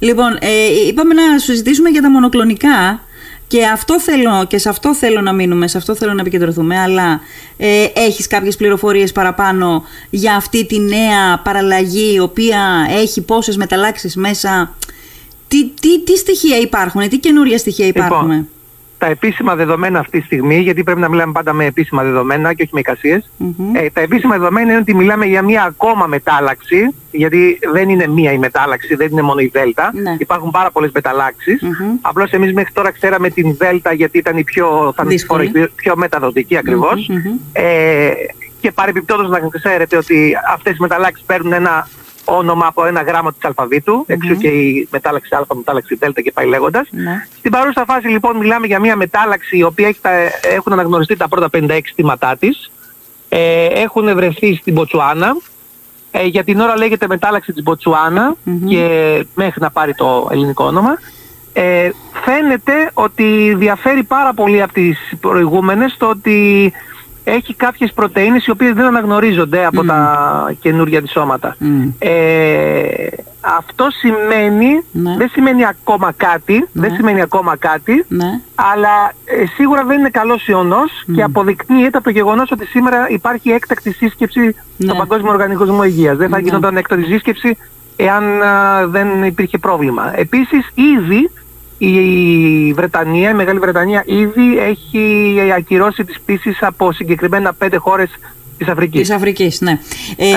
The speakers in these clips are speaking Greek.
Λοιπόν, ε, είπαμε να συζητήσουμε για τα μονοκλονικά και, αυτό θέλω, και σε αυτό θέλω να μείνουμε, σε αυτό θέλω να επικεντρωθούμε, αλλά ε, έχεις κάποιες πληροφορίες παραπάνω για αυτή τη νέα παραλλαγή, η οποία έχει πόσες μεταλλάξεις μέσα; Τι, τι, τι στοιχεία υπάρχουν, τι καινούρια στοιχεία Λοιπόν, υπάρχουν. Τα επίσημα δεδομένα αυτή τη στιγμή, γιατί πρέπει να μιλάμε πάντα με επίσημα δεδομένα και όχι με εικασιες ε, τα επίσημα δεδομένα είναι ότι μιλάμε για μια ακόμα μετάλλαξη, γιατί δεν είναι μία η μετάλλαξη, δεν είναι μόνο η Δέλτα. Ναι. Υπάρχουν πάρα πολλές μεταλλάξεις. Απλώς εμείς μέχρι τώρα ξέραμε την Δέλτα γιατί ήταν η πιο, θανατηφόρα, Δύσκολη. η πιο μεταδοτική ακριβώς. Ε, και παρεμπιπτόντως να ξέρετε ότι αυτές οι μεταλλάξεις παίρνουν ένα όνομα από ένα γράμμα της αλφαβήτου, εξού και η μετάλλαξη α, μετάλλαξη δ και πάει λέγοντας. Ναι. Στην παρούσα φάση λοιπόν μιλάμε για μια μετάλλαξη η οποία έχει τα, έχουν αναγνωριστεί τα πρώτα 56 θύματά της. Ε, έχουν βρεθεί στην Ποτσουάνα. Ε, για την ώρα λέγεται μετάλλαξη της μποτσουανα και μέχρι να πάρει το ελληνικό όνομα. Ε, φαίνεται ότι διαφέρει πάρα πολύ από τις προηγούμενες το ότι έχει κάποιες πρωτεΐνες οι οποίες δεν αναγνωρίζονται από τα καινούργια της σώματα. Ε, αυτό σημαίνει, Ναι. δεν σημαίνει ακόμα κάτι, δεν σημαίνει ακόμα κάτι, Ναι. αλλά ε, σίγουρα δεν είναι καλός ιονός και αποδεικνύεται από το γεγονός ότι σήμερα υπάρχει έκτακτη σύσκεψη Ναι. στον Παγκόσμιο Οργανισμό Υγείας. Δεν θα Ναι. γινόταν έκτακτη σύσκεψη εάν α, δεν υπήρχε πρόβλημα. Επίσης ήδη η Βρετανία, η Μεγάλη Βρετανία ήδη έχει ακυρώσει τις πτήσεις από συγκεκριμένα πέντε χώρες της Αφρικής. Της Αφρικής, ναι. Ε, Ε,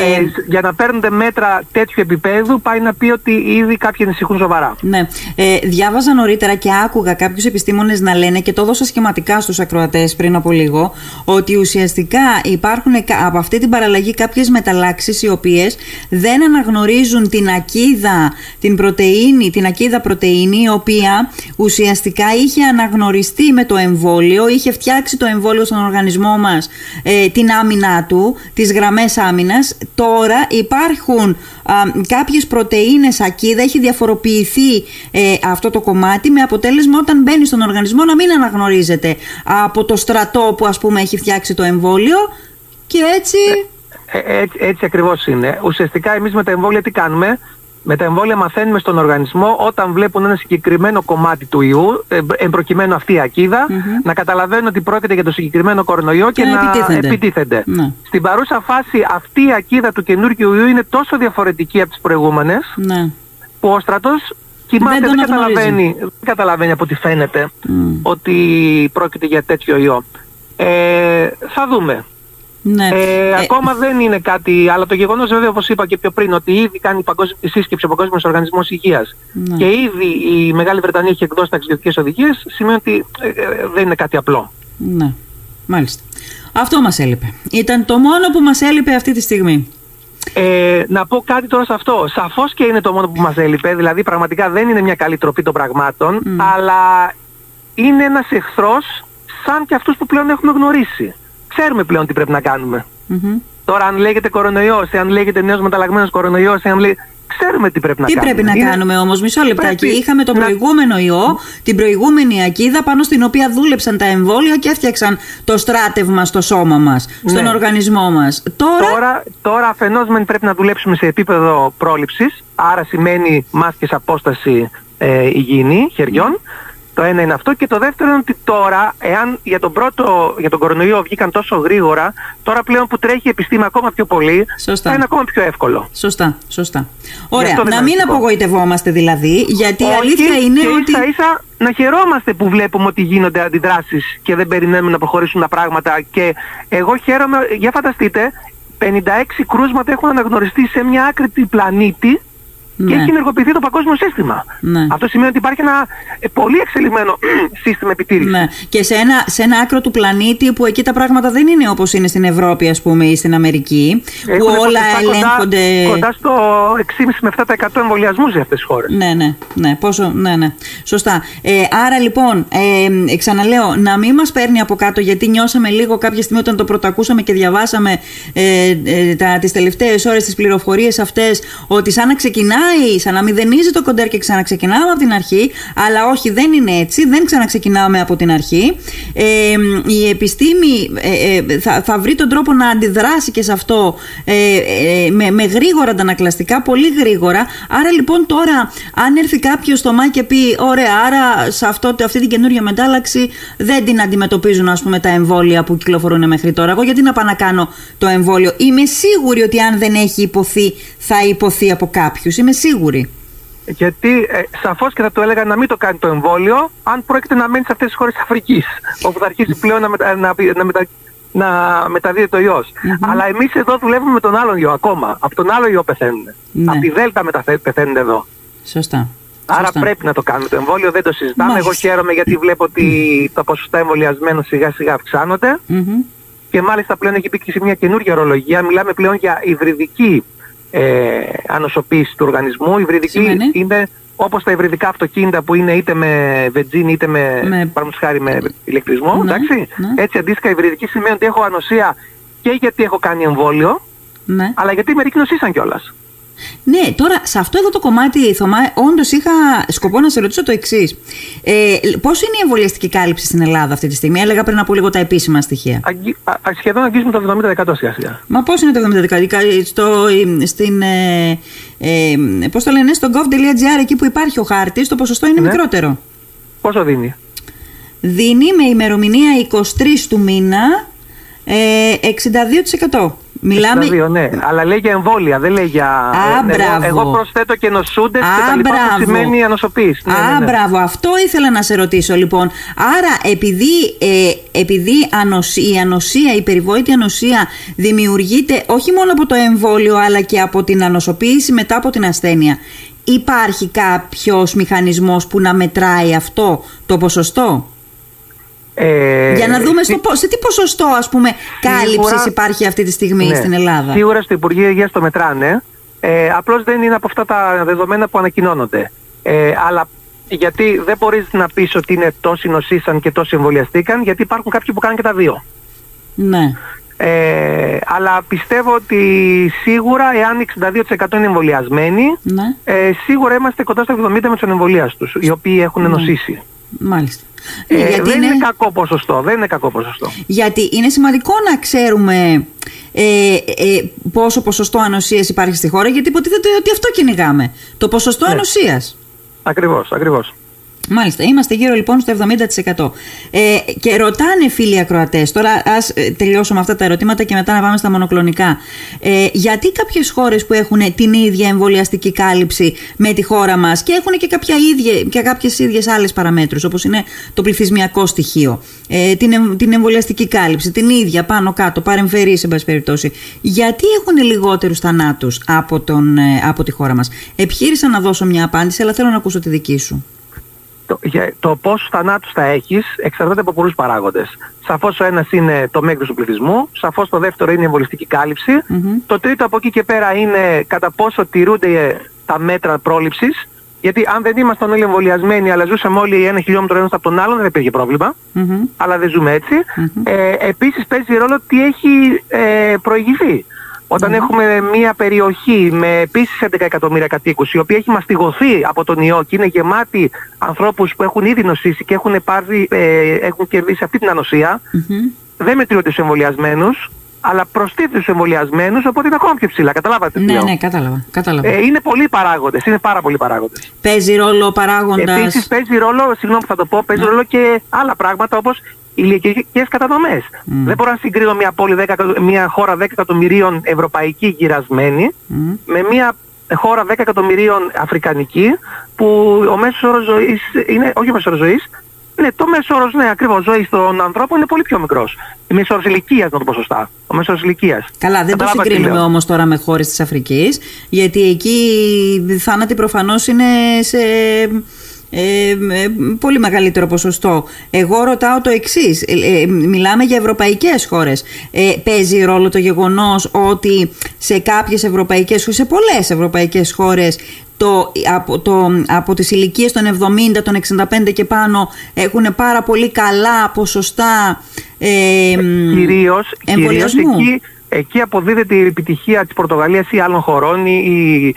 για να παίρνονται μέτρα τέτοιου επίπεδου πάει να πει ότι ήδη κάποιοι ανησυχούν σοβαρά. Ναι. Ε, διάβαζα νωρίτερα και άκουγα κάποιους επιστήμονες να λένε και το έδωσα σχηματικά στους ακροατές πριν από λίγο ότι ουσιαστικά υπάρχουν κα- από αυτή την παραλλαγή κάποιες μεταλλάξεις οι οποίες δεν αναγνωρίζουν την ακίδα, την πρωτεΐνη, την ακίδα πρωτεΐνη η οποία ουσιαστικά είχε αναγνωριστεί με το εμβόλιο, είχε φτιάξει το εμβόλιο στον οργανισμό μας ε, την άμυνά του, τις γραμμές άμυνας. Τώρα υπάρχουν α, κάποιες πρωτεΐνες ακίδα, έχει διαφοροποιηθεί ε, αυτό το κομμάτι με αποτέλεσμα όταν μπαίνει στον οργανισμό να μην αναγνωρίζεται από το στρατό που ας πούμε έχει φτιάξει το εμβόλιο και έτσι... Ε, έτσι, έτσι ακριβώς είναι. Ουσιαστικά εμείς με τα εμβόλια τι κάνουμε; Με τα εμβόλια μαθαίνουμε στον οργανισμό όταν βλέπουν ένα συγκεκριμένο κομμάτι του ιού, ε, εν προκειμένου αυτή η ακιδα να καταλαβαίνουν ότι πρόκειται για το συγκεκριμένο κορονοϊό και, Και να να επιτίθενται. επιτίθενται. Ναι. Στην παρούσα φάση αυτή η ακίδα του καινούργιου ιού είναι τόσο διαφορετική από τις προηγούμενες Ναι. που ο στρατός κοιμάται, Δεν δεν, τον αναγνωρίζει. καταλαβαίνει, δεν καταλαβαίνει από ό,τι φαίνεται Μμ. ότι πρόκειται για τέτοιο ιό. Ε, θα δούμε. Ναι. Ε, Ε, ακόμα δεν είναι κάτι, αλλά το γεγονός βέβαια όπως είπα και πιο πριν ότι ήδη κάνει η, παγκόσμια, η σύσκεψη ο Παγκόσμιος Οργανισμός Υγείας Ναι. και ήδη η Μεγάλη Βρετανία έχει εκδώσει ταξιδιωτικές οδηγίες σημαίνει ότι ε, ε, δεν είναι κάτι απλό. Ναι, μάλιστα. Αυτό μας έλειπε. Ήταν το μόνο που μας έλειπε αυτή τη στιγμή. Ε, να πω κάτι τώρα σε αυτό. Σαφώς και είναι το μόνο που μας έλειπε, δηλαδή πραγματικά δεν είναι μια καλή τροπή των πραγμάτων, αλλά είναι ένας εχθρός σαν και αυτούς που πλέον έχουμε γνωρίσει. Ξέρουμε πλέον τι πρέπει να κάνουμε. Μμμ. Τώρα αν λέγεται κορονοϊός, αν λέγεται νέος μεταλλαγμένος κορονοϊός, αν λέ... ξέρουμε τι πρέπει να Τι κάνουμε. πρέπει να Είναι- κάνουμε όμως, μισό λεπτάκι. Πρέπει Είχαμε το να- προηγούμενο ιό, την προηγούμενη ακίδα πάνω στην οποία δούλεψαν τα εμβόλια και έφτιαξαν το στράτευμα στο σώμα μας, στον Ναι. οργανισμό μας. Τώρα, Τώρα, τώρα αφενός μεν πρέπει να δουλέψουμε σε επίπεδο πρόληψης, άρα σημαίνει μάσκες απόσταση ε, υγιεινή χεριών. Το ένα είναι αυτό και το δεύτερο είναι ότι τώρα, εάν για τον πρώτο, για τον κορονοϊό βγήκαν τόσο γρήγορα, τώρα πλέον που τρέχει η επιστήμη ακόμα πιο πολύ, Σωστά. θα είναι ακόμα πιο εύκολο. Σωστά, σωστά. Ωραία, αυτό δεν να είναι μην αρνητικό. απογοητευόμαστε δηλαδή, γιατί η Όχι, αλήθεια είναι και ότι... ίσα ίσα να χαιρόμαστε που βλέπουμε ότι γίνονται αντιδράσεις και δεν περιμένουμε να προχωρήσουν τα πράγματα και εγώ χαίρομαι, για φανταστείτε, 56 κρούσματα έχουν αναγνωριστεί σε μια άκρη του πλανήτη και Ναι. έχει ενεργοποιηθεί το παγκόσμιο σύστημα. Ναι. Αυτό σημαίνει ότι υπάρχει ένα ε, πολύ εξελιγμένο σύστημα επιτήρησης. Ναι. Και σε ένα, σε ένα άκρο του πλανήτη που εκεί τα πράγματα δεν είναι όπως είναι στην Ευρώπη ας πούμε ή στην Αμερική που Έχουν όλα ποσοστά ελέγχονται... Κοντά, κοντά στο 6,5 με 7% εμβολιασμούς για αυτές τις χώρες. Ναι, ναι, ναι, πόσο, ναι, ναι. Σωστά. Ε, άρα λοιπόν, ε, ξαναλέω, να μην μας παίρνει από κάτω, γιατί νιώσαμε λίγο κάποια στιγμή όταν το πρωτακούσαμε και διαβάσαμε ε, ε, τα, τις τελευταίες ώρες τις πληροφορίες αυτές, ότι σαν να ξεκινάει ξαναξεκινάει, σαν να μηδενίζει το κοντέρ και ξαναξεκινάμε από την αρχή. Αλλά όχι, δεν είναι έτσι, δεν ξαναξεκινάμε από την αρχή. Ε, η επιστήμη ε, ε, θα, θα βρει τον τρόπο να αντιδράσει και σε αυτό ε, με, με γρήγορα αντανακλαστικά, πολύ γρήγορα. Άρα λοιπόν τώρα, αν έρθει κάποιος στο ΜΑ και πει, ωραία, άρα σε αυτό, αυτή την καινούργια μετάλλαξη δεν την αντιμετωπίζουν ας πούμε τα εμβόλια που κυκλοφορούν μέχρι τώρα. Εγώ γιατί να πάω να κάνω το εμβόλιο; Είμαι σίγουρη ότι αν δεν έχει υποθεί θα υποθεί από κάποιους. Είμαι σίγουρη. Γιατί ε, σαφώς και θα του έλεγα να μην το κάνει το εμβόλιο, αν πρόκειται να μένει σε αυτές τις χώρες της Αφρικής, όπου θα αρχίσει πλέον να, μετα, να, να, μετα, να μεταδίδεται ο ιός. Αλλά εμείς εδώ δουλεύουμε με τον άλλον ιό ακόμα. Από τον άλλο ιό πεθαίνουν. Ναι. Από τη Δέλτα πεθαίνουν εδώ. Σωστά. Άρα πρέπει να το κάνουμε το εμβόλιο, δεν το συζητάμε. Μάλιστα. Εγώ χαίρομαι γιατί βλέπω ότι τα ποσοστά εμβολιασμένων σιγά σιγά αυξάνονται. Mm-hmm. Και μάλιστα πλέον έχει μπει και σε μια καινούργια ορολογία. Μιλάμε πλέον για υβριδική ε, ανοσοποίηση του οργανισμού. Υβριδική Σημαίνει; είναι όπως τα υβριδικά αυτοκίνητα που είναι είτε με βενζίνη είτε με, με... χάρη με ηλεκτρισμό. Ναι, εντάξει. Ναι. Έτσι αντίστοιχα υβριδική σημαίνει ότι έχω ανοσία και γιατί έχω κάνει εμβόλιο, ναι. αλλά γιατί μερικοί νοσήσαν κιόλας. Ναι, τώρα σε αυτό εδώ το κομμάτι, Θωμά, όντως είχα σκοπό να σε ρωτήσω το εξής. Ε, Πώς είναι η εμβολιαστική κάλυψη στην Ελλάδα αυτή τη στιγμή, έλεγα πριν από λίγο τα επίσημα στοιχεία. Αγγι, α, σχεδόν αγγίζουμε το 70% σιγά σιγά. Μα πώς είναι το 70%? Στο, στην, ε, ε, πώς το λένε, στο gov.gr, εκεί που υπάρχει ο χάρτης, το ποσοστό είναι ναι. μικρότερο. Πόσο δίνει; Δίνει με ημερομηνία 23 του μήνα ε, 62%. Μιλάμε... 62, ναι. Αλλά λέει για εμβόλια, δεν λέει για. Α, εγώ, εγώ προσθέτω και νοσούντες και τα λοιπά που σημαίνει ανοσοποίηση. Ναι, Α, ναι, ναι. μπράβο. Αυτό ήθελα να σε ρωτήσω λοιπόν. Άρα, επειδή, ε, επειδή η ανοσία, η περιβόητη ανοσία δημιουργείται όχι μόνο από το εμβόλιο, αλλά και από την ανοσοποίηση μετά από την ασθένεια. Υπάρχει κάποιος μηχανισμός που να μετράει αυτό το ποσοστό; Ε, Για να δούμε στο, σε τι ποσοστό ας πούμε κάλυψης υπάρχει αυτή τη στιγμή ναι, στην Ελλάδα; Σίγουρα στο Υπουργείο Υγείας το μετράνε. Ε, απλώς δεν είναι από αυτά τα δεδομένα που ανακοινώνονται. Ε, αλλά γιατί δεν μπορείς να πεις ότι είναι τόσοι νοσήσαν και τόσοι εμβολιαστήκαν γιατί υπάρχουν κάποιοι που κάνουν και τα δύο. Ναι. Ε, αλλά πιστεύω ότι σίγουρα εάν 62% είναι εμβολιασμένοι ναι. ε, σίγουρα είμαστε κοντά στα 70% με τους εμβολιαστούς οι οποίοι έχουν ναι. νοσήσει. Μάλιστα. Ε, γιατί δεν είναι... κακό ποσοστό. Δεν είναι κακό ποσοστό. Γιατί είναι σημαντικό να ξέρουμε ε, ε, πόσο ποσοστό ανοσίας υπάρχει στη χώρα, γιατί υποτίθεται ότι αυτό κυνηγάμε. Το ποσοστό ναι. ανοσίας. Ακριβώς, ακριβώς. Μάλιστα, είμαστε γύρω λοιπόν στο 70%. Ε, και ρωτάνε φίλοι ακροατές, τώρα ας ε, τελειώσουμε αυτά τα ερωτήματα και μετά να πάμε στα μονοκλονικά. Ε, γιατί κάποιες χώρες που έχουν την ίδια εμβολιαστική κάλυψη με τη χώρα μας και έχουν και, κάποια ίδια, και κάποιες ίδιες άλλες παραμέτρους όπως είναι το πληθυσμιακό στοιχείο, ε, την, την εμβολιαστική κάλυψη, την ίδια πάνω κάτω, παρεμφερή σε πάση περιπτώσει, γιατί έχουν λιγότερους θανάτους από, τον, ε, από τη χώρα μας; Επιχείρησα να δώσω μια απάντηση, αλλά θέλω να ακούσω τη δική σου το, το πόσους θανάτους θα έχεις εξαρτάται από πολλούς παράγοντες. Σαφώς ο ένας είναι το μέγεθος του πληθυσμού, σαφώς το δεύτερο είναι η εμβολιστική το τρίτο από εκεί και πέρα είναι κατά πόσο τηρούνται τα μέτρα πρόληψης, γιατί αν δεν ήμασταν όλοι εμβολιασμένοι αλλά ζούσαμε όλοι ένα χιλιόμετρο ένας από τον άλλον δεν υπήρχε αλλά δεν ζούμε έτσι. Ε, επίσης παίζει ρόλο τι έχει ε, προηγηθεί. Όταν ναι. έχουμε μια περιοχή με επίσης 11 εκατομμύρια κατοίκους η οποία έχει μαστιγωθεί από τον ιό και είναι γεμάτη ανθρώπους που έχουν ήδη νοσήσει και έχουν, πάρει, ε, έχουν κερδίσει αυτή την ανοσία mm-hmm. δεν μετριούνται τους εμβολιασμένους αλλά προστίθεται στους εμβολιασμένους οπότε είναι ακόμα πιο ψηλά. Καταλάβατε Ναι, ναι, κατάλαβα. κατάλαβα. Ε, είναι πολλοί παράγοντες, είναι πάρα πολλοί παράγοντες. Παίζει ρόλο παράγοντας... Επίσης παίζει ρόλο, συγγνώμη που θα το πω, παίζει ναι. ρόλο και άλλα πράγματα όπως ηλικιακές κατανομές. Mm. Δεν μπορώ να συγκρίνω μια, πόλη 10, μια χώρα 10 εκατομμυρίων ευρωπαϊκή γυρασμένη mm. με μια χώρα 10 εκατομμυρίων αφρικανική που ο μέσος όρος ζωής είναι, όχι ο μέσος όρος ζωής, ναι, το μέσος όρος, ναι, ακριβώς, ζωής των ανθρώπων είναι πολύ πιο μικρός. Η μέσος όρος ηλικίας, να το πω σωστά. Ο μέσος όρος ηλικίας. Καλά, δεν το συγκρίνουμε όμως τώρα με χώρες της Αφρικής, γιατί εκεί οι θάνατοι προφανώς είναι σε ε, ε, πολύ μεγαλύτερο ποσοστό. Εγώ ρωτάω το εξής. Ε, μιλάμε για ευρωπαϊκές χώρες. παίζει ρόλο το γεγονός ότι σε κάποιες ευρωπαϊκές σε πολλές ευρωπαϊκές χώρες το, από, το, από τις ηλικίες των 70, των 65 και πάνω έχουν πάρα πολύ καλά ποσοστά ε, κυρίως, κυρίως εκεί, εκεί αποδίδεται η επιτυχία της Πορτογαλίας ή άλλων χωρών ή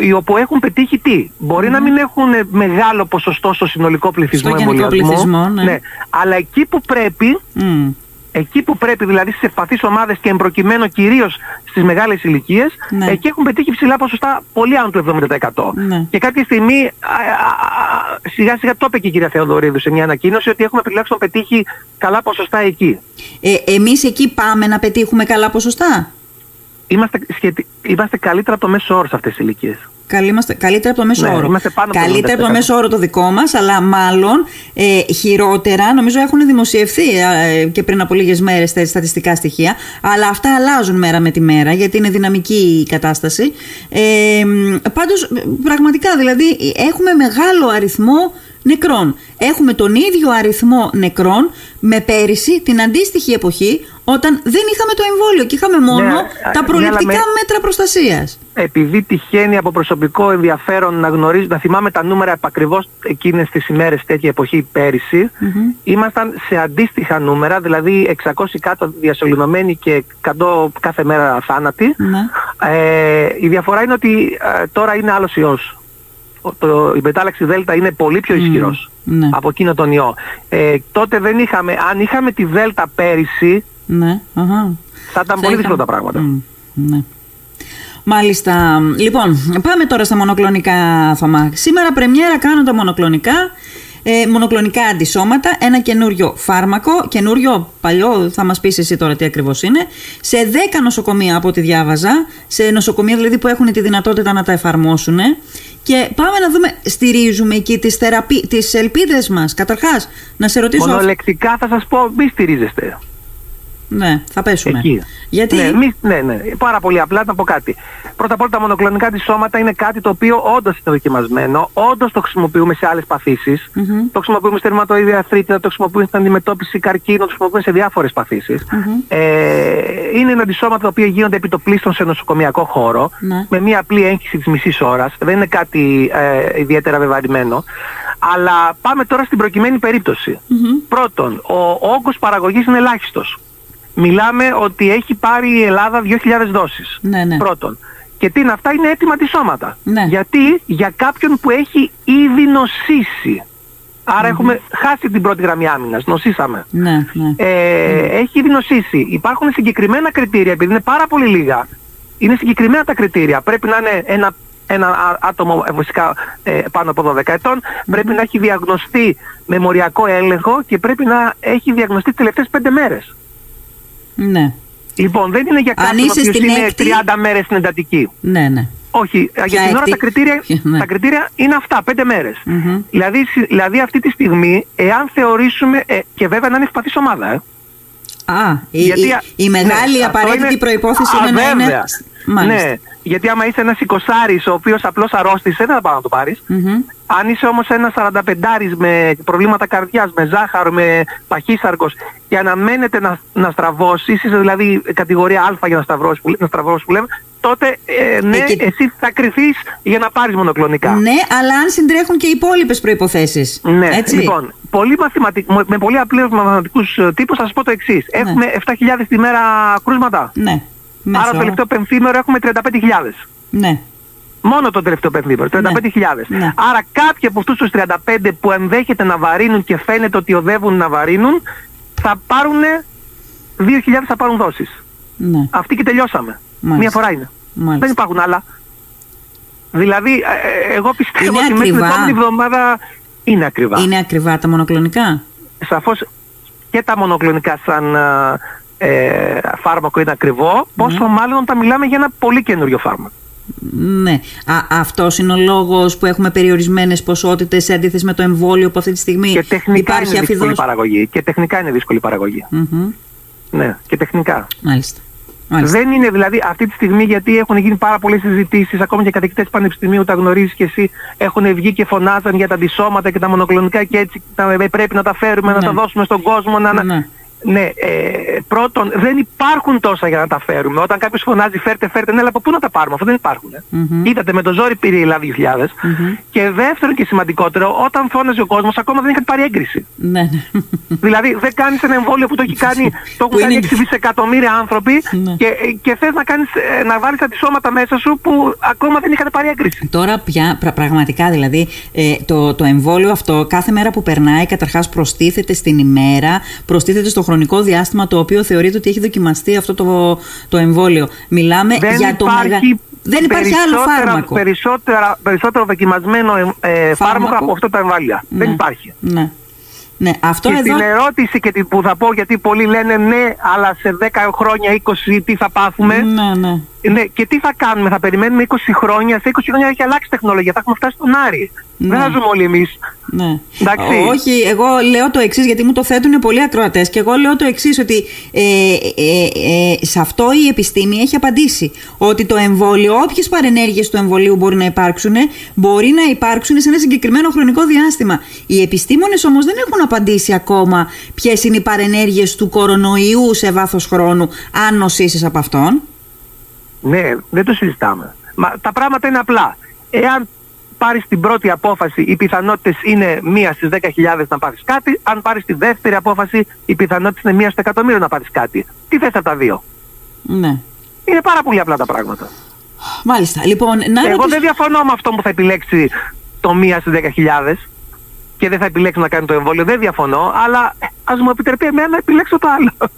ε, όπου έχουν πετύχει τι; Μπορεί να μην έχουν μεγάλο ποσοστό στο συνολικό πληθυσμό Στο γενικό εμβολιασμού. πληθυσμό, ναι. Αλλά εκεί που πρέπει, Μμ. εκεί που πρέπει, δηλαδή στις ευπαθείς ομάδες και εμπροκειμένου κυρίως στις μεγάλες ηλικίες, Ναι. εκεί έχουν πετύχει ψηλά ποσοστά πολύ άνω του 70%. Ναι. Και κάποια στιγμή, α, α, α, σιγά σιγά το είπε και η κυρία Θεοδωρίδου σε μια ανακοίνωση, ότι έχουμε τουλάχιστον πετύχει καλά ποσοστά εκεί. Ε, εμείς εκεί πάμε να πετύχουμε καλά ποσοστά; Είμαστε, σχετι... είμαστε καλύτερα από το μέσο όρο σε αυτές τις ηλικίες. Καλή είμαστε, καλύτερα από το μέσο Ναι, όρο. είμαστε πάνω από το καλύτερα από το 70%. μέσο όρο το δικό μας, αλλά μάλλον ε, χειρότερα, νομίζω έχουν δημοσιευθεί ε, και πριν από λίγες μέρες τα στατιστικά στοιχεία. Αλλά αυτά αλλάζουν μέρα με τη μέρα, γιατί είναι δυναμική η κατάσταση. Ε, Πάντως, πραγματικά, δηλαδή, έχουμε μεγάλο αριθμό νεκρών. Έχουμε τον ίδιο αριθμό νεκρών με πέρυσι την αντίστοιχη εποχή όταν δεν είχαμε το εμβόλιο και είχαμε μόνο Ναι, τα ναι, προληπτικά αλλά με- μέτρα προστασίας. επειδή τυχαίνει από προσωπικό ενδιαφέρον να γνωρίζω, να θυμάμαι τα νούμερα επακριβώς εκείνες τις ημέρες τέτοια εποχή πέρυσι, ήμασταν σε αντίστοιχα νούμερα, δηλαδή 600 κάτω διασωληνωμένοι και 100 κάθε μέρα θάνατοι. Ναι. Ε, η διαφορά είναι ότι ε, τώρα είναι άλλος ιός. Ο- Το, η μετάλλαξη Δέλτα είναι πολύ πιο ισχυρός ναι. από εκείνο τον ιό. Ε, τότε δεν είχαμε, αν είχαμε τη Δέλτα πέρυσι, Ναι, αχα. θα ήταν Θα πολύ είχα- δύσκολα τα πράγματα. Μμ, ναι. Μάλιστα. Λοιπόν, πάμε τώρα στα μονοκλονικά, Θωμά. Σήμερα πρεμιέρα κάνουν τα μονοκλονικά. Ε, μονοκλονικά αντισώματα, ένα καινούριο φάρμακο, καινούριο, παλιό, θα μας πεις εσύ τώρα τι ακριβώς είναι, σε 10 νοσοκομεία από ό,τι διάβαζα, σε νοσοκομεία δηλαδή που έχουν τη δυνατότητα να τα εφαρμόσουν και πάμε να δούμε, στηρίζουμε εκεί τις, θεραπεί, τις ελπίδες μας. Καταρχάς, να σε ρωτήσω... Μονολεκτικά θα σας πω, μη στηρίζεστε. Ναι, θα πέσουμε. Εκεί. Γιατί... Ναι, μη- ναι, ναι. Πάρα πολύ απλά να πω κάτι. Πρώτα απ' όλα τα μονοκλονικά της σώματα είναι κάτι το οποίο όντως είναι δοκιμασμένο, όντως το χρησιμοποιούμε σε άλλες παθήσεις. Μμμ. Το χρησιμοποιούμε στη ρευματοειδή αρθρίτιδα, το χρησιμοποιούμε στην αντιμετώπιση καρκίνου, το χρησιμοποιούμε σε διάφορες παθήσεις. Ε, είναι ένα αντισώματα τα οποία γίνονται επί το πλήστον σε νοσοκομιακό χώρο, Ναι. με μια απλή έγχυση της μισής ώρας. Δεν είναι κάτι ε, ιδιαίτερα βεβαρημένο. Αλλά πάμε τώρα στην προκειμένη περίπτωση. Πρώτον, ο, ο όγκος παραγωγής είναι ελάχιστος. Μιλάμε ότι έχει πάρει η Ελλάδα 2.000 δόσεις. Ναι, ναι. Πρώτον. Και τι είναι αυτά, είναι έτοιμα της σώματα. Ναι. Γιατί για κάποιον που έχει ήδη νοσήσει. Άρα έχουμε χάσει την πρώτη γραμμή άμυνας, νοσήσαμε. Ναι, ναι. Ε, Έχει ήδη νοσήσει. Υπάρχουν συγκεκριμένα κριτήρια, επειδή είναι πάρα πολύ λίγα. Είναι συγκεκριμένα τα κριτήρια. Πρέπει να είναι ένα, ένα α- άτομο ε, βασικά ε, πάνω από 12 ετών, πρέπει να έχει διαγνωστεί με μοριακό έλεγχο και πρέπει να έχει διαγνωστεί τις τελευταίες 5 μέρες. Ναι. Λοιπόν, δεν είναι για Αν κάποιον ο είσαι οποίος στην είναι έκτη- 30 μέρες στην εντατική. Ναι, ναι. Όχι, για την ώρα έκτη- τα κριτήρια, Ναι. τα κριτήρια είναι αυτά, πέντε μέρες. Μμμ. Δηλαδή, συ- δηλαδή αυτή τη στιγμή, εάν θεωρήσουμε, ε, και βέβαια να είναι ευπαθής ομάδα, ε. Α, η, Γιατί, η, α- η μεγάλη ναι, αυτό απαραίτητη είναι- προϋπόθεση Α, είναι να είναι... βέβαια. Μάλιστα. Ναι, γιατί άμα είσαι ένας εικοσάρης ο οποίος απλώς αρρώστησε, δεν θα πάει να το πάρεις. Μμμ. Αν είσαι όμως ένας 45 με προβλήματα καρδιάς, με ζάχαρο, με παχύσαρκος και αναμένεται να, να στραβώσεις, είσαι δηλαδή κατηγορία Α για να στραβώσεις που, να στραβώσεις που λέμε, τότε ε, ναι, Εκεί- εσύ θα κρυθείς για να πάρεις μονοκλονικά. Ναι, αλλά αν συντρέχουν και οι υπόλοιπες προϋποθέσεις. Ναι, Έτσι. λοιπόν, πολύ μαθηματικ... με πολύ απλούς μαθηματικούς ε, τύπους θα σας πω το εξής. Έχουμε 7.000 τη μέρα κρούσματα. Ναι. Μέσο Άρα το όρο. τελευταίο πενθήμερο έχουμε 35.000. Ναι. Μόνο το τελευταίο πενθήμερο, 35.000. Ναι. Άρα κάποιοι από αυτούς τους 35 που ενδέχεται να βαρύνουν και φαίνεται ότι οδεύουν να βαρύνουν, θα πάρουν 2.000 θα πάρουν δόσεις. Ναι. Αυτή και τελειώσαμε. Μάλιστα. Μία φορά είναι. Μάλιστα. Δεν υπάρχουν άλλα. Δηλαδή, ε, ε, εγώ πιστεύω Είναι ότι μέχρι την ακριβά. επόμενη εβδομάδα είναι ακριβά. Είναι ακριβά τα μονοκλονικά; σαφώς και τα μονοκλονικά σαν ε, ε, φάρμακο είναι ακριβό, πόσο μάλλον όταν μιλάμε για ένα πολύ καινούριο φάρμακο. Ναι. Α, αυτός είναι ο λόγος που έχουμε περιορισμένες ποσότητες σε αντίθεση με το εμβόλιο που αυτή τη στιγμή Και τεχνικά υπάρχει είναι δύσκολη αφιδός. παραγωγή. Και τεχνικά είναι δύσκολη παραγωγή. Μμμ. Ναι, και τεχνικά. Μάλιστα. Μάλιστα. Δεν είναι δηλαδή αυτή τη στιγμή γιατί έχουν γίνει πάρα πολλές συζητήσεις, ακόμα και καθηγητές πανεπιστημίου, τα γνωρίζεις και εσύ, έχουν βγει και φωνάζαν για τα αντισώματα και τα μονοκλονικά και έτσι τα, ε, πρέπει να τα φέρουμε, να Ναι. τα δώσουμε στον κόσμο. Να, να- Ναι. Ναι, ε, πρώτον, δεν υπάρχουν τόσα για να τα φέρουμε. Όταν κάποιος φωνάζει φέρτε, φέρτε, ναι, αλλά από πού να τα πάρουμε, αυτό δεν υπάρχουν. Μμμ. Είδατε, με το ζόρι πήρε η Ελλάδα 2000. Και δεύτερον και σημαντικότερο, όταν φώναζε ο κόσμος, ακόμα δεν είχαν πάρει έγκριση. Ναι, ναι. δηλαδή, δεν κάνεις ένα εμβόλιο που το, έχει κάνει, το έχουν Που κάνει είναι- 6 δισεκατομμύρια άνθρωποι Ναι. και, και θες να, κάνεις, ε, να βάλεις αντισώματα μέσα σου που ακόμα δεν είχαν πάρει έγκριση. Τώρα πια πρα- πραγματικά δηλαδή ε, το, το εμβόλιο αυτό κάθε μέρα που περνάει καταρχάς προστίθεται στην ημέρα, προστίθεται στο χρονικό διάστημα το οποίο θεωρείται ότι έχει δοκιμαστεί αυτό το, το εμβόλιο. Μιλάμε Δεν για το υπάρχει, μεγα... Δεν υπάρχει άλλο περισσότερα- φάρμακο. Περισσότερα, περισσότερο δοκιμασμένο ε, ε, φάρμακο Φάρμακο. από αυτό τα εμβάλια. Ναι. Δεν υπάρχει. Ναι. Ναι, αυτό και εδώ... στην ερώτηση και την που θα πω, γιατί πολλοί λένε ναι, αλλά σε 10 χρόνια, 20 τι θα πάθουμε; Ναι, ναι. Ναι, και τι θα κάνουμε, θα περιμένουμε 20 χρόνια. Σε 20 χρόνια έχει αλλάξει η τεχνολογία, θα έχουμε φτάσει στον Άρη. Ναι. Δεν θα ζούμε όλοι εμείς. Ναι. Εντάξει. Ό- Όχι, εγώ λέω το εξής, γιατί μου το θέτουν πολλοί ακροατές. Και εγώ λέω το εξής, ότι ε, ε, ε, σε αυτό η επιστήμη έχει απαντήσει. Ότι το εμβόλιο, όποιες παρενέργειες του εμβολίου μπορεί να υπάρξουν, μπορεί να υπάρξουν σε ένα συγκεκριμένο χρονικό διάστημα. Οι επιστήμονες όμως δεν έχουν απαντήσει ακόμα ποιες είναι οι παρενέργειες του κορονοϊού σε βάθος χρόνου, αν νοσήσεις από αυτόν. Ναι, δεν το συζητάμε. Μα τα πράγματα είναι απλά. Εάν πάρεις την πρώτη απόφαση, οι πιθανότητες είναι μία στις 10.000 να πάρεις κάτι. Αν πάρεις τη δεύτερη απόφαση, οι πιθανότητες είναι μία στο εκατομμύριο να πάρεις κάτι. Τι θες από τα δύο; Ναι. Είναι πάρα πολύ απλά τα πράγματα. Μάλιστα. Λοιπόν, να Εγώ ρωτήσω- δεν διαφωνώ με αυτό που θα επιλέξει το μία στις 10.000 και δεν θα επιλέξει να κάνει το εμβόλιο. Δεν διαφωνώ, αλλά ας μου επιτρέπει εμένα να επιλέξω το άλλο.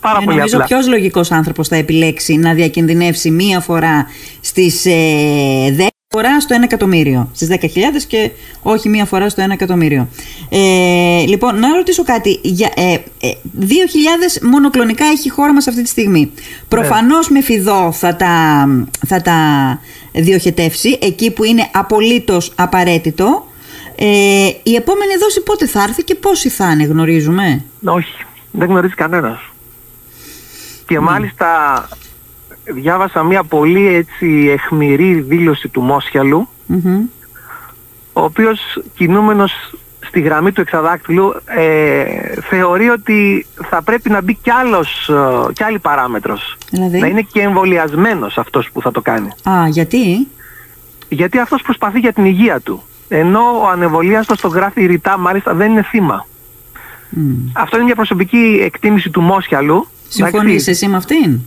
πάρα Ε, πολύ νομίζω απλά. ποιος λογικός άνθρωπος θα επιλέξει να διακινδυνεύσει μία φορά στις ε, 10 φορά στο 1 εκατομμύριο; Στις 10.000 και όχι μία φορά στο 1 εκατομμύριο. Ε, λοιπόν, να ρωτήσω κάτι. Για, ε, ε, 2.000 μονοκλονικά έχει η χώρα μας αυτή τη στιγμή. Προφανώς με φιδό θα τα, θα τα διοχετεύσει εκεί που είναι απολύτως απαραίτητο. Ε, η επόμενη δόση πότε θα έρθει και πόσοι θα είναι, γνωρίζουμε; Όχι, δεν γνωρίζει κανένας. Και μάλιστα διάβασα μια πολύ έτσι εχμηρή δήλωση του Μόσχιαλου, Μμμ. ο οποίος κινούμενος στη γραμμή του εξαδάκτυλου ε, θεωρεί ότι θα πρέπει να μπει κι, άλλος, ε, κι άλλη παράμετρος. Δηλαδή; Να είναι και εμβολιασμένος αυτός που θα το κάνει. Α, γιατί; Γιατί αυτός προσπαθεί για την υγεία του. Ενώ ο ανεμβολίαστος το γράφει ρητά, μάλιστα δεν είναι θύμα. Μμ. Αυτό είναι μια προσωπική εκτίμηση του Μόσχιαλου. Συμφωνείς Εντάξει. εσύ με αυτήν;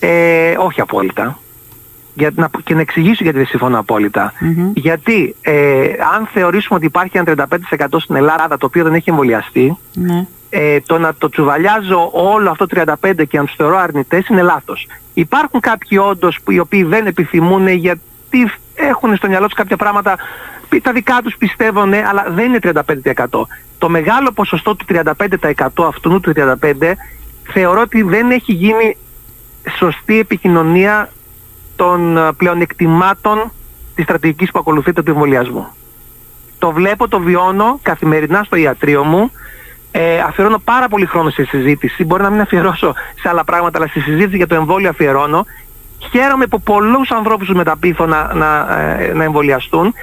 Ε, όχι απόλυτα. Για, να, και να εξηγήσω γιατί δεν συμφωνώ απόλυτα. Μμμ. Γιατί ε, αν θεωρήσουμε ότι υπάρχει ένα 35% στην Ελλάδα το οποίο δεν έχει εμβολιαστεί, Ναι. ε, το να το τσουβαλιάζω όλο αυτό το 35% και να τους θεωρώ αρνητές είναι λάθος. Υπάρχουν κάποιοι όντως που οι οποίοι δεν επιθυμούν γιατί έχουν στο μυαλό τους κάποια πράγματα που τα δικά τους πιστεύουν, ναι, αλλά δεν είναι 35%. Το μεγάλο ποσοστό του 35% αυτού του 35% θεωρώ ότι δεν έχει γίνει σωστή επικοινωνία των ε, πλεονεκτημάτων της στρατηγικής που ακολουθείται του εμβολιασμού. Το βλέπω, το βιώνω καθημερινά στο ιατρείο μου. Ε, αφιερώνω πάρα πολύ χρόνο σε συζήτηση. Μπορεί να μην αφιερώσω σε άλλα πράγματα, αλλά στη συζήτηση για το εμβόλιο αφιερώνω. Χαίρομαι που πολλούς ανθρώπους του μεταπίθω να, να, ε, να εμβολιαστούν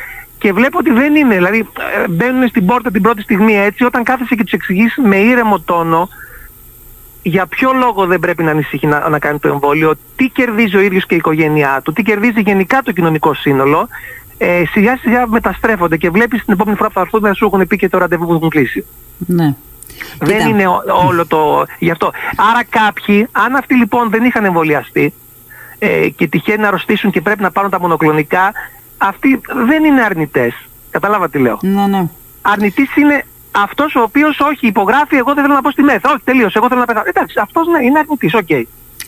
και βλέπω ότι δεν είναι. Δηλαδή, ε, μπαίνουν στην πόρτα την πρώτη στιγμή έτσι, όταν κάθεσαι και τους εξηγήσει με ήρεμο τόνο για ποιο λόγο δεν πρέπει να ανησυχεί να, να κάνει το εμβόλιο, τι κερδίζει ο ίδιος και η οικογένειά του, τι κερδίζει γενικά το κοινωνικό σύνολο. Ε, σιγά σιγά μεταστρέφονται και βλέπεις την επόμενη φορά που θα έρθουν να σου έχουν πει και το ραντεβού που έχουν κλείσει. Ναι. Δεν Κοίτα. είναι ό- όλο το γι' αυτό. Άρα κάποιοι, αν αυτοί λοιπόν δεν είχαν εμβολιαστεί ε, και τυχαίνει να αρρωστήσουν και πρέπει να πάρουν τα μονοκλωνικά, αυτοί δεν είναι αρνητές. Κατάλαβα τι λέω. Ναι, ναι. Αρνητής είναι αυτός ο οποίος όχι υπογράφει, εγώ δεν θέλω να πω στη ΜΕΘ. Όχι, τελείωσε, εγώ θέλω να πεθάνω. Εντάξει, αυτός ναι, είναι αρνητής, οκ.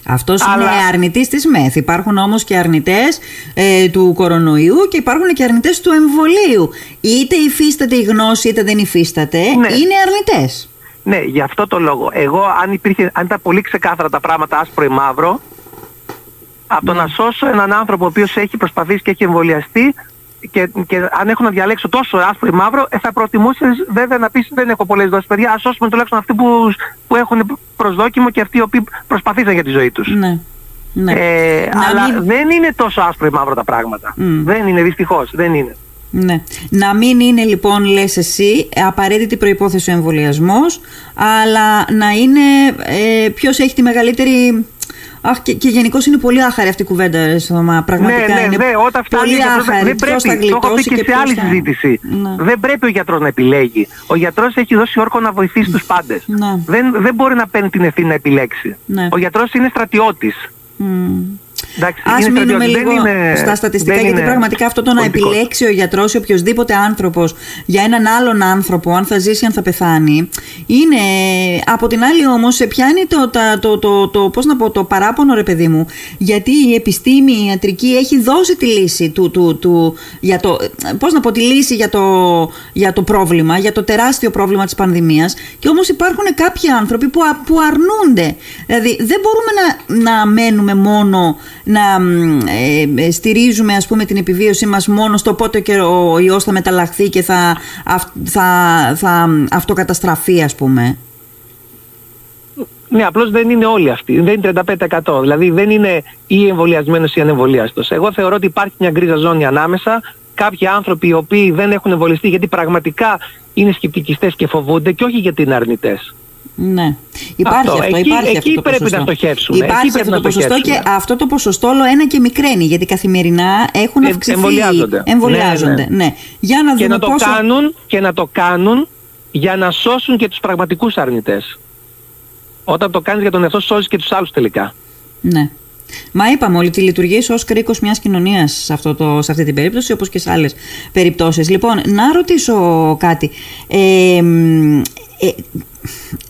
Αυτός Αλλά- είναι αρνητής της ΜΕΘ. Υπάρχουν όμως και αρνητές ε, του κορονοϊού και υπάρχουν και αρνητές του εμβολίου. Είτε υφίσταται η γνώση είτε δεν υφίσταται, Ναι. είναι αρνητές. Ναι, γι' αυτό το λόγο. Εγώ, αν, υπήρχε, αν ήταν πολύ ξεκάθαρα τα πράγματα άσπρο ή μαύρο, από το να σώσω έναν άνθρωπο ο οποίος έχει προσπαθήσει και έχει εμβολιαστεί και, και αν έχω να διαλέξω τόσο άσπρο ή μαύρο, ε, θα προτιμούσες βέβαια να πεις δεν έχω πολλές δόσεις παιδιά, ας σώσουμε τουλάχιστον αυτοί που, που έχουν προσδόκιμο και αυτοί οι οποίοι προσπαθήσαν για τη ζωή τους. Ναι. ναι. Ε, Να αλλά μην- δεν είναι τόσο άσπρο ή μαύρο τα πράγματα. Μμ. Δεν είναι δυστυχώς, δεν είναι. Ναι. Να μην είναι λοιπόν, λες εσύ, απαραίτητη προϋπόθεση ο εμβολιασμός, αλλά να είναι ε, ποιος έχει τη μεγαλύτερη Αχ, και, και γενικώς είναι πολύ άχαρη αυτή η κουβέντα, Σωμά. Πραγματικά ναι, ναι, είναι ναι, όταν πολύ άχαρη. Δεν πρέπει, θα το έχω πει και, και σε άλλη θα... συζήτηση. Ναι. Δεν πρέπει ο γιατρός να επιλέγει. Ο γιατρός έχει δώσει όρκο να βοηθήσει τους πάντες. Ναι. Δεν, δεν μπορεί να παίρνει την ευθύνη να επιλέξει. Ναι. Ο γιατρός είναι στρατιώτης. Mm. Εντάξει, Ας είναι μείνουμε στρατιώτης. λίγο δεν είναι, στα στατιστικά, δεν γιατί είναι πραγματικά αυτό το να πολιτικός. επιλέξει ο γιατρός ή οποιοδήποτε άνθρωπος για έναν άλλον άνθρωπο, αν θα ζήσει, αν θα πεθάνει, είναι. Από την άλλη, όμως, σε πιάνει το, τα- το, το, το, πώς να πω, το παράπονο, ρε παιδί μου, γιατί η επιστήμη, η ιατρική έχει δώσει τη λύση του, του, του, για το, πώς να πω, τη λύση για το, για το πρόβλημα, για το τεράστιο πρόβλημα της πανδημίας και όμως υπάρχουν κάποιοι άνθρωποι που, α- που αρνούνται. Δηλαδή δεν μπορούμε να, να μένουμε μόνο να μ, ε, ε, στηρίζουμε ας πούμε την επιβίωσή μας μόνο στο πότε και ο ιός θα μεταλλαχθεί και θα, αυ- θα, θα αυτοκαταστραφεί ας πούμε. Ναι, απλώς δεν είναι όλοι αυτοί. Δεν είναι 35%. Δηλαδή δεν είναι ή εμβολιασμένος ή ανεμβολιαστός. Εγώ θεωρώ ότι υπάρχει μια γκρίζα ζώνη ανάμεσα. Κάποιοι άνθρωποι οι οποίοι δεν έχουν εμβολιαστεί γιατί πραγματικά είναι σκεπτικιστές και φοβούνται και όχι γιατί είναι αρνητές. Ναι. Υπάρχει αυτό, Αυτό. Εκεί- υπάρχει εκεί αυτό το πρέπει ποσοστό. να στοχεύσουμε. Εκεί Υπάρχει πρέπει αυτό το να ποσοστό και στοχεύσουμε. αυτό το ποσοστό όλο ένα και μικραίνει γιατί καθημερινά έχουν Ε, αυξηθεί. εμβολιάζονται. εμβολιάζονται, Ναι, ναι. Για να Και δούμε να, το πόσο... κάνουν, και να το κάνουν για να σώσουν και τους πραγματικούς αρνητές. Όταν το κάνεις για τον εαυτό σου, σώζεις και τους άλλους τελικά. Ναι. Μα είπαμε ότι λειτουργεί ως κρίκος μιας κοινωνίας σε, αυτό το- σε αυτή την περίπτωση, όπως και σε άλλες περιπτώσεις. Λοιπόν, να ρωτήσω κάτι. Ε, μ, ε,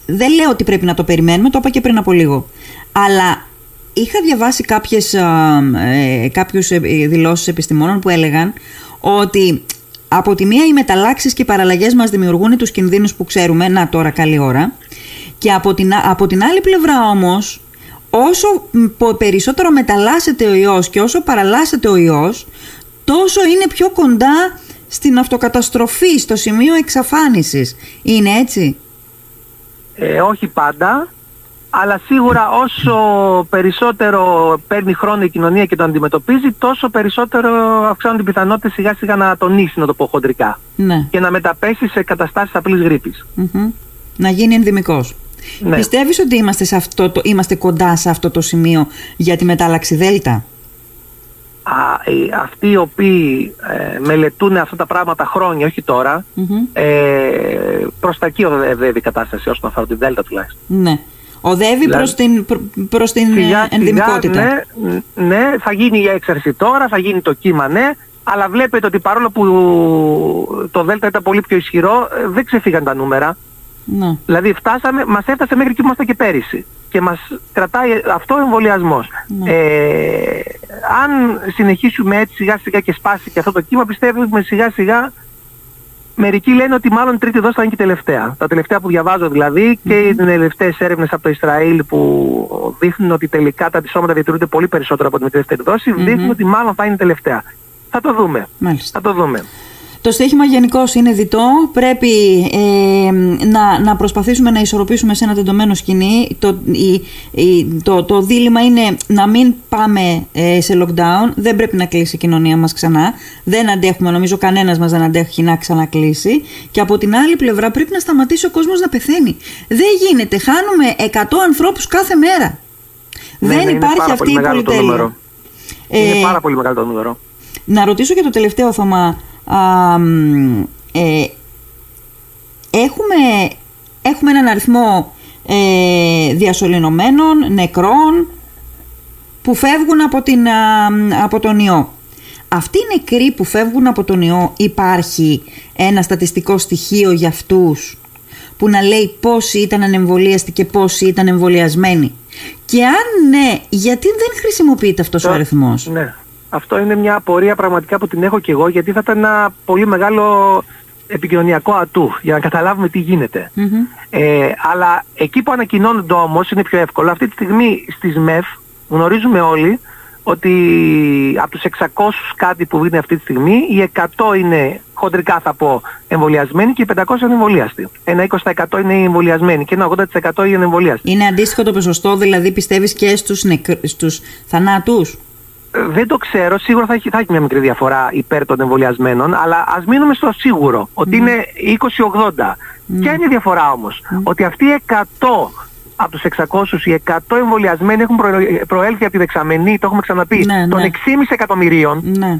δεν λέω ότι πρέπει να το περιμένουμε, το είπα και πριν από λίγο. Αλλά είχα διαβάσει κάποιες, α, ε, κάποιους ε, δηλώσεις επιστημόνων που έλεγαν ότι από τη μία οι μεταλλάξεις και οι παραλλαγές μας δημιουργούν τους κινδύνους που ξέρουμε, να τώρα καλή ώρα, και από την, α- από την άλλη πλευρά όμως, όσο μ, περισσότερο μεταλλάσσεται ο ιός και όσο παραλλάσσεται ο ιός, τόσο είναι πιο κοντά στην αυτοκαταστροφή, στο σημείο εξαφάνισης. Είναι έτσι; Ε, όχι πάντα, αλλά σίγουρα όσο περισσότερο παίρνει χρόνο η κοινωνία και το αντιμετωπίζει, τόσο περισσότερο αυξάνουν την πιθανότητα σιγά σιγά να τονίσει, να το πω χοντρικά, Ναι. και να μεταπέσει σε καταστάσεις απλής γρήπης. Μμμ. Να γίνει ενδυμικός. Ναι. Πιστεύεις ότι είμαστε, σε αυτό το, είμαστε κοντά σε αυτό το σημείο για τη μετάλλαξη Δέλτα; Α, ε, αυτοί οι οποίοι ε, μελετούν αυτά τα πράγματα χρόνια, όχι τώρα, Μμμ. ε, προς τα εκεί οδεύει η κατάσταση όσον αφορά την Δέλτα τουλάχιστον. Ναι. Οδεύει Δηλαδή- προς την, προ- προς την ε, ενδυμικότητα. ναι, ναι, θα γίνει η έξαρση τώρα, θα γίνει το κύμα, ναι, αλλά βλέπετε ότι παρόλο που το Δέλτα ήταν πολύ πιο ισχυρό, ε, δεν ξεφύγαν τα νούμερα. Ναι. Δηλαδή φτάσαμε, μας έφτασε μέχρι εκεί που ήμασταν και πέρυσι. Και μας κρατάει αυτό ο εμβολιασμός. Ναι. Ε, αν συνεχίσουμε έτσι σιγά σιγά και σπάσει και αυτό το κύμα, πιστεύουμε σιγά σιγά Μερικοί λένε ότι μάλλον η τρίτη δόση θα είναι και η τελευταία. Τα τελευταία που διαβάζω δηλαδή και οι τελευταίες έρευνες από το Ισραήλ που δείχνουν ότι τελικά τα αντισώματα διατηρούνται πολύ περισσότερο από την δεύτερη δόση, δείχνουν ότι μάλλον θα είναι η τελευταία. Θα το δούμε. Μάλιστα. Θα το δούμε. Το στοίχημα γενικώς είναι διτό. Πρέπει ε, να, να προσπαθήσουμε να ισορροπήσουμε σε ένα τεντωμένο σκηνή. Το, η- η- το, το δίλημα είναι να μην πάμε ε, σε lockdown. Δεν πρέπει να κλείσει η κοινωνία μας ξανά. Δεν αντέχουμε, νομίζω κανένας μας δεν αντέχει να ξανακλείσει. Και από την άλλη πλευρά πρέπει να σταματήσει ο κόσμος να πεθαίνει. Δεν γίνεται. Χάνουμε 100 ανθρώπους κάθε μέρα. Ναι, δεν ναι, είναι υπάρχει πάρα αυτή πολύ η μεγάλο το πολυτέλεια. νούμερο. Ε, Είναι πάρα πολύ μεγάλο το νούμερο. να ρωτήσω και το τελευταίο Θωμά. Α, μ, ε, έχουμε, έχουμε έναν αριθμό ε, διασωληνωμένων, νεκρών που φεύγουν από, την, α, μ, από τον ιό. Αυτοί οι νεκροί που φεύγουν από τον ιό υπάρχει ένα στατιστικό στοιχείο για αυτούς που να λέει πόσοι ήταν ανεμβολίαστοι και πόσοι ήταν εμβολιασμένοι. Και αν ναι, γιατί δεν χρησιμοποιείται αυτός ο Το- αριθμός; Ναι. Αυτό είναι μια απορία πραγματικά που την έχω και εγώ γιατί θα ήταν ένα πολύ μεγάλο επικοινωνιακό ατού για να καταλάβουμε τι γίνεται. Μμμ. Ε, αλλά εκεί που ανακοινώνονται όμως είναι πιο εύκολο. Αυτή τη στιγμή στις ΜΕΦ γνωρίζουμε όλοι ότι από τους 600 κάτι που είναι αυτή τη στιγμή οι 100 είναι χοντρικά θα πω εμβολιασμένοι και οι 500 είναι εμβολιαστοί. Ένα 20% είναι εμβολιασμένοι και ένα 80% είναι εμβολιαστοί. Είναι αντίστοιχο το ποσοστό, δηλαδή πιστεύεις και στους, νεκρ... στους θανάτους; Δεν το ξέρω, σίγουρα θα έχει, θα έχει μια μικρή διαφορά υπέρ των εμβολιασμένων, αλλά ας μείνουμε στο σίγουρο, ότι είναι 20-80. Ποια είναι η διαφορά όμως, ότι αυτοί οι 100 από τους 600 οι 100 εμβολιασμένοι έχουν προέλθει από τη δεξαμενή, το έχουμε ξαναπεί, Ναι, των ναι. 6,5 εκατομμυρίων, Ναι.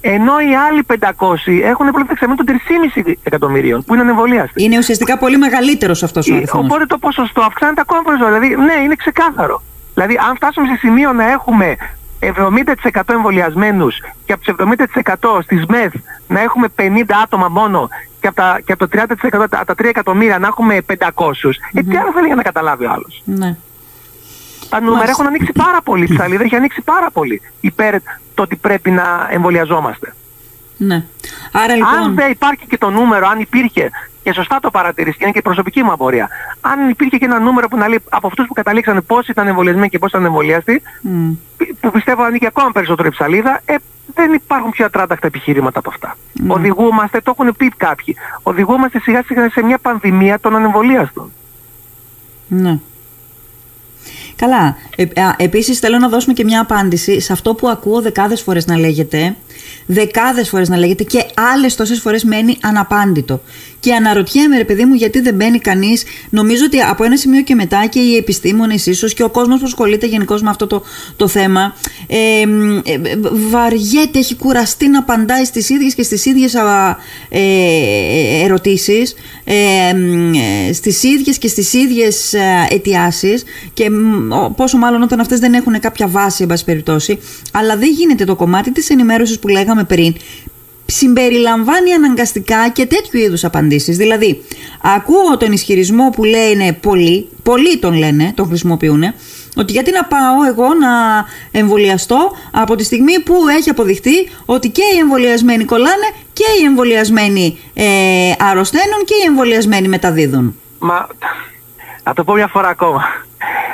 ενώ οι άλλοι 500 έχουν προέλθει δεξαμενή των 3,5 εκατομμυρίων, που είναι ανεμβολίαστοι. Είναι ουσιαστικά πολύ μεγαλύτερος αυτός ο Ε, αριθμός. Οπότε το ποσοστό αυξάνεται ακόμα περισσότερο. Δηλαδή, ναι, είναι ξεκάθαρο. Δηλαδή, αν φτάσουμε σε σημείο να έχουμε 70% εμβολιασμένους και από τους 70% στις ΜΕΘ να έχουμε 50 άτομα μόνο και από, τα, και από το 30% τα, τα 3 εκατομμύρια να έχουμε 500, ε, τι άλλο θέλει για να καταλάβει ο άλλος; Ναι. Τα νούμερα Μάλιστα. έχουν ανοίξει πάρα πολύ, η ψαλίδα έχει ανοίξει πάρα πολύ υπέρ το ότι πρέπει να εμβολιαζόμαστε. ναι. Άρα Αν λοιπόν. δεν υπάρχει και το νούμερο, αν υπήρχε, και σωστά το παρατηρείς και είναι και η προσωπική μου απορία, αν υπήρχε και ένα νούμερο που να λέει από αυτούς που καταλήξανε πόσοι ήταν εμβολιασμένοι και πόσοι ήταν εμβολιαστοί, μ, που πιστεύω ανήκει ακόμα περισσότερο η ψαλίδα, ε, δεν υπάρχουν πιο ατράνταχτα επιχειρήματα από αυτά. Οδηγούμαστε, το έχουν πει κάποιοι, οδηγούμαστε σιγά σιγά σε μια πανδημία των ανεμβολίαστων. Ναι. Καλά. Ε, α, επίσης θέλω να δώσουμε και μια απάντηση σε αυτό που ακούω δεκάδες φορές να λέγεται, δεκάδες φορές να λέγεται και άλλες τόσες φορές μένει αναπάντητο. Και αναρωτιέμαι ρε παιδί μου γιατί δεν μπαίνει κανείς, νομίζω ότι από ένα σημείο και μετά και οι επιστήμονες ίσως και ο κόσμος που ασχολείται γενικώς με αυτό το, το θέμα ε, μ, ε, ε, βαριέται, έχει κουραστεί να απαντάει στις ίδιες και στις ίδιες α, ε, ερωτήσεις ε, μ, ε, στις ίδιες και στις ίδιες ε, αιτιάσεις και μ, ο- πόσο μάλλον όταν αυτές δεν έχουν κάποια βάση εν πάση περιπτώσει αλλά δεν γίνεται το κομμάτι της ενημέρωσης που λέγαμε πριν συμπεριλαμβάνει αναγκαστικά και τέτοιου είδους απαντήσεις. Δηλαδή, ακούω τον ισχυρισμό που λένε πολλοί, πολλοί τον λένε, τον χρησιμοποιούν, ότι γιατί να πάω εγώ να εμβολιαστώ από τη στιγμή που έχει αποδειχτεί ότι και οι εμβολιασμένοι κολλάνε και οι εμβολιασμένοι ε, αρρωσταίνουν και οι εμβολιασμένοι μεταδίδουν. Μα, να το πω μια φορά ακόμα.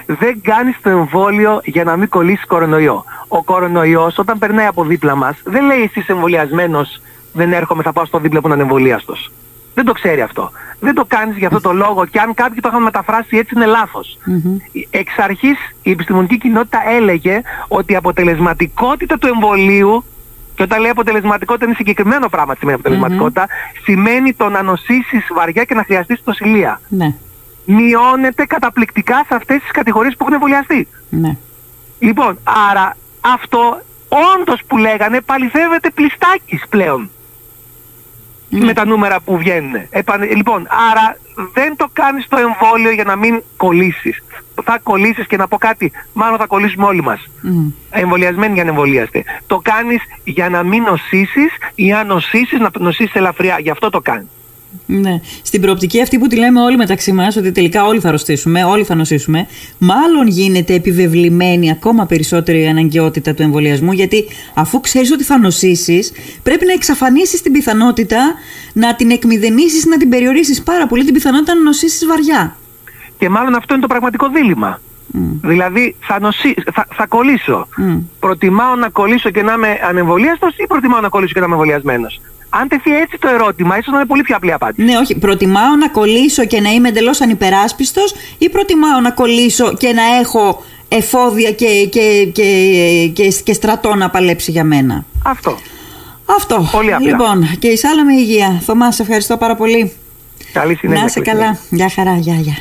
Δεν κάνεις το εμβόλιο για να μην κολλήσεις κορονοϊό. Ο κορονοϊός όταν περνάει από δίπλα μας δεν λέει εσύ είσαι εμβολιασμένος, δεν έρχομαι, θα πάω στο δίπλα που είναι ανεμβολίαστος. Δεν το ξέρει αυτό. Δεν το κάνεις για αυτό το λόγο και αν κάποιοι το είχαν μεταφράσει έτσι είναι λάθος. Εξ αρχής η επιστημονική κοινότητα έλεγε ότι η αποτελεσματικότητα του εμβολίου και όταν λέει αποτελεσματικότητα είναι συγκεκριμένο πράγμα τι σημαίνει αποτελεσματικότητα, σημαίνει το να νοσήσεις βαριά και να χρειαστείς τοσηλεία Ναι, μειώνεται καταπληκτικά σε αυτές τις κατηγορίες που έχουν εμβολιαστεί. ναι. Λοιπόν, άρα αυτό όντως που λέγανε παληθεύεται πλιστάκης πλέον με τα νούμερα που βγαίνουν. Επανε- Λοιπόν, άρα δεν το κάνεις το εμβόλιο για να μην κολλήσεις. Θα κολλήσεις και να πω κάτι, μάλλον θα κολλήσουμε όλοι μας. Μμ. Εμβολιασμένοι για να εμβολιάστε. Το κάνεις για να μην νοσήσεις ή αν νοσήσεις να νοσήσεις ελαφριά. Γι' αυτό το κάνεις. Ναι. Στην προοπτική αυτή που τη λέμε όλοι μεταξύ μας, ότι τελικά όλοι θα αρρωστήσουμε, όλοι θα νοσήσουμε, μάλλον γίνεται επιβεβλημένη ακόμα περισσότερη η αναγκαιότητα του εμβολιασμού, γιατί αφού ξέρεις ότι θα νοσήσεις, πρέπει να εξαφανίσεις την πιθανότητα να την εκμηδενήσεις, να την περιορίσεις πάρα πολύ την πιθανότητα να νοσήσεις βαριά. Και μάλλον αυτό είναι το πραγματικό δίλημα. Δηλαδή θα, νοσεί, θα, θα κολλήσω. Μμ. Προτιμάω να κολλήσω και να είμαι ανεμβολίαστος ή προτιμάω να κολλήσω και να είμαι εμβολιασμένος; Αν τεθεί έτσι το ερώτημα, ίσως να είναι πολύ πιο απλή απάντηση. Ναι, όχι. Προτιμάω να κολλήσω και να είμαι εντελώς ανυπεράσπιστος, ή προτιμάω να κολλήσω και να έχω εφόδια και, και, και, και, και στρατό να παλέψει για μένα. Αυτό. Αυτό. Πολύ απλά. Λοιπόν, και εισάλαμε υγεία. Θωμάς, σε ευχαριστώ πάρα πολύ. Καλή συνέχεια. να είσαι Χριστίνα. καλά. Γεια χαρά, γεια, γεια.